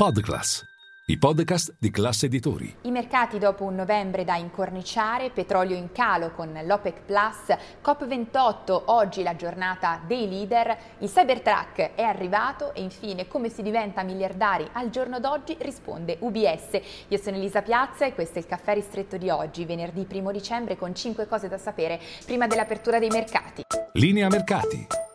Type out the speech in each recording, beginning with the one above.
Podclass, i podcast di classe editori. I mercati dopo un novembre da incorniciare, petrolio in calo con l'OPEC Plus, COP28, oggi la giornata dei leader, il Cybertruck è arrivato e infine come si diventa miliardari al giorno d'oggi risponde UBS. Io sono Elisa Piazza e questo è il caffè ristretto di oggi, venerdì 1 dicembre con 5 cose da sapere prima dell'apertura dei mercati. Linea mercati.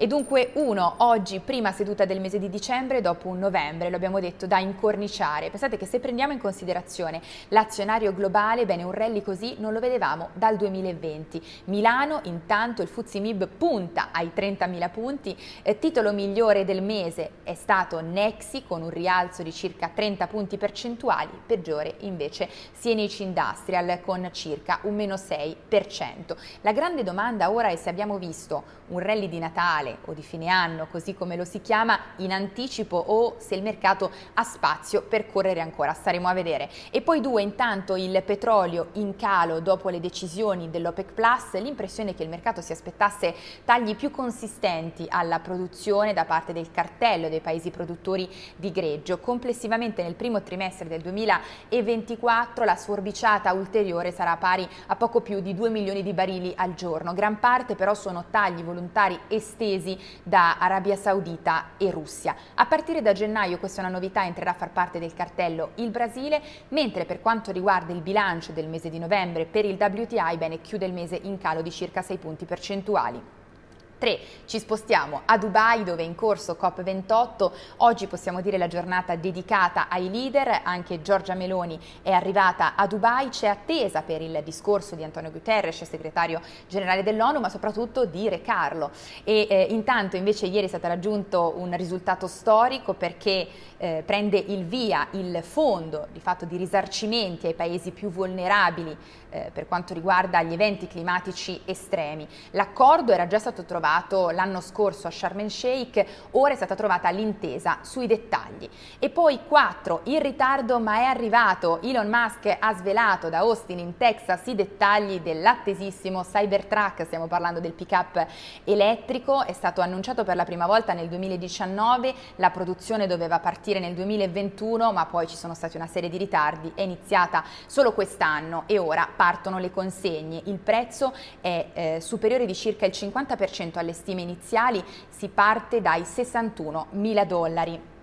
E dunque uno, oggi prima seduta del mese di dicembre dopo un novembre, lo abbiamo detto, da incorniciare. Pensate che se prendiamo in considerazione l'azionario globale, bene un rally così non lo vedevamo dal 2020. Milano intanto il Fuzzi Mib punta ai 30.000 punti, eh, titolo migliore del mese è stato Nexi con un rialzo di circa 30 punti percentuali, peggiore invece Sienici Industrial con circa un meno 6%. La grande domanda ora è se abbiamo visto un rally di Natale o di fine anno, così come lo si chiama, in anticipo o se il mercato ha spazio per correre ancora, staremo a vedere. E poi due, intanto il petrolio in calo dopo le decisioni dell'OPEC Plus, l'impressione che il mercato si aspettasse tagli più consistenti alla produzione da parte del cartello dei paesi produttori di greggio. Complessivamente nel primo trimestre del 2024 la sforbiciata ulteriore sarà pari a poco più di 2 milioni di barili al giorno. Gran parte però sono tagli volontari estesi da Arabia Saudita e Russia. A partire da gennaio, questa è una novità, entrerà a far parte del cartello il Brasile, mentre per quanto riguarda il bilancio del mese di novembre per il WTI, bene, chiude il mese in calo di circa 6 punti percentuali. 3. Ci spostiamo a Dubai dove è in corso COP28, oggi possiamo dire la giornata dedicata ai leader, anche Giorgia Meloni è arrivata a Dubai, c'è attesa per il discorso di Antonio Guterres, segretario generale dell'ONU, ma soprattutto di Re Carlo. E eh, intanto invece ieri è stato raggiunto un risultato storico perché eh, prende il via il fondo di fatto di risarcimenti ai paesi più vulnerabili eh, per quanto riguarda gli eventi climatici estremi. L'accordo era già stato trovato l'anno scorso a Sharm el Sheikh, ora è stata trovata l'intesa sui dettagli. E poi 4, in ritardo ma è arrivato. Elon Musk ha svelato da Austin in Texas i dettagli dell'attesissimo Cybertruck, stiamo parlando del pick-up elettrico, è stato annunciato per la prima volta nel 2019, la produzione doveva partire nel 2021 ma poi ci sono stati una serie di ritardi, è iniziata solo quest'anno e ora partono le consegne. Il prezzo è eh, superiore di circa il 50% alle stime iniziali, si parte dai 61 mila dollari.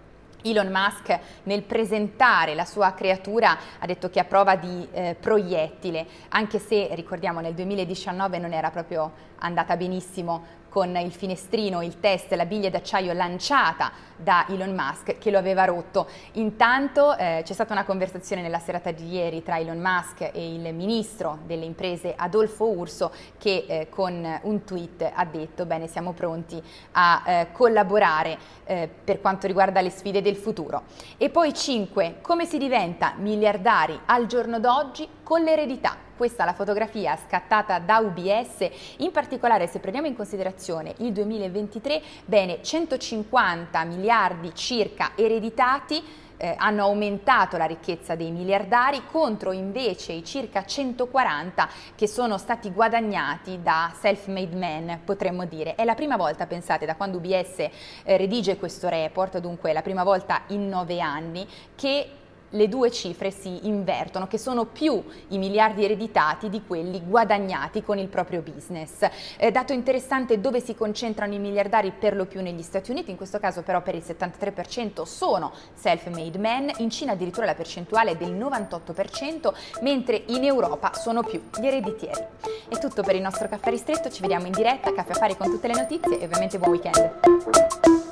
Elon Musk nel presentare la sua creatura ha detto che è a prova di eh, proiettile, anche se ricordiamo nel 2019 non era proprio andata benissimo con il finestrino, il test, la biglia d'acciaio lanciata da Elon Musk che lo aveva rotto. Intanto eh, c'è stata una conversazione nella serata di ieri tra Elon Musk e il ministro delle imprese Adolfo Urso che eh, con un tweet ha detto bene siamo pronti a eh, collaborare eh, per quanto riguarda le sfide del futuro. E poi 5. Come si diventa miliardari al giorno d'oggi con l'eredità? Questa è la fotografia scattata da UBS, in particolare se prendiamo in considerazione il 2023, bene 150 miliardi circa ereditati eh, hanno aumentato la ricchezza dei miliardari contro invece i circa 140 che sono stati guadagnati da self-made men, potremmo dire. È la prima volta, pensate, da quando UBS eh, redige questo report, dunque la prima volta in nove anni, che le due cifre si invertono, che sono più i miliardi ereditati di quelli guadagnati con il proprio business. Eh, dato interessante dove si concentrano i miliardari per lo più negli Stati Uniti, in questo caso però per il 73% sono self-made men, in Cina addirittura la percentuale è del 98%, mentre in Europa sono più gli ereditieri. È tutto per il nostro caffè ristretto, ci vediamo in diretta, caffè affari con tutte le notizie e ovviamente buon weekend.